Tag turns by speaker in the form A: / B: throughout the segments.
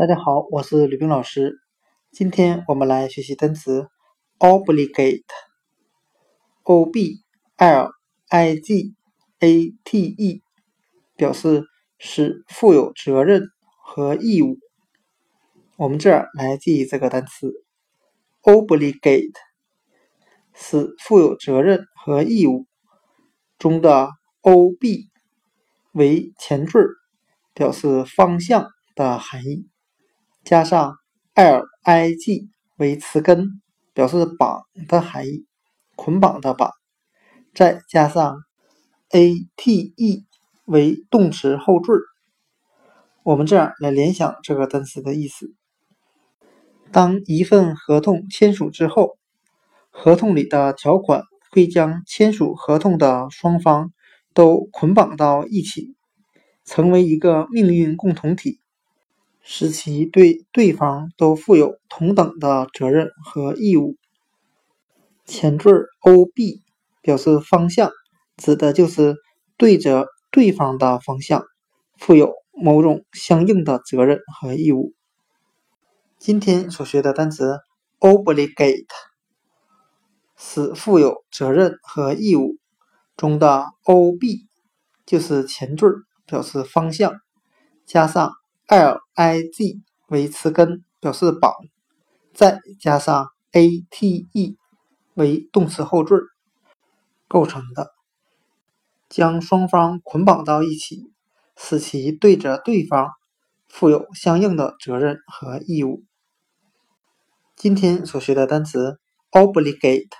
A: 大家好，我是吕冰老师。今天我们来学习单词 obligate，o b l i g a t e，表示使负有责任和义务。我们这儿来记忆这个单词 obligate，使负有责任和义务中的 o b 为前缀，表示方向的含义。加上 l i g 为词根，表示绑的含义，捆绑的绑。再加上 a t e 为动词后缀。我们这样来联想这个单词的意思：当一份合同签署之后，合同里的条款会将签署合同的双方都捆绑到一起，成为一个命运共同体。使其对对方都负有同等的责任和义务。前缀 o b 表示方向，指的就是对着对方的方向负有某种相应的责任和义务。今天所学的单词 obligate 使负有责任和义务中的 o b 就是前缀，表示方向，加上。L i g 为词根，表示绑，再加上 a t e 为动词后缀构成的，将双方捆绑到一起，使其对着对方负有相应的责任和义务。今天所学的单词 obligate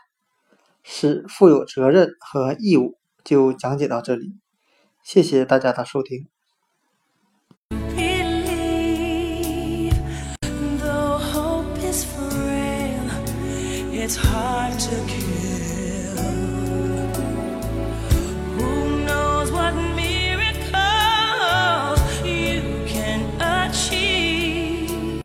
A: 是负有责任和义务，就讲解到这里，谢谢大家的收听。
B: It's hard to kill.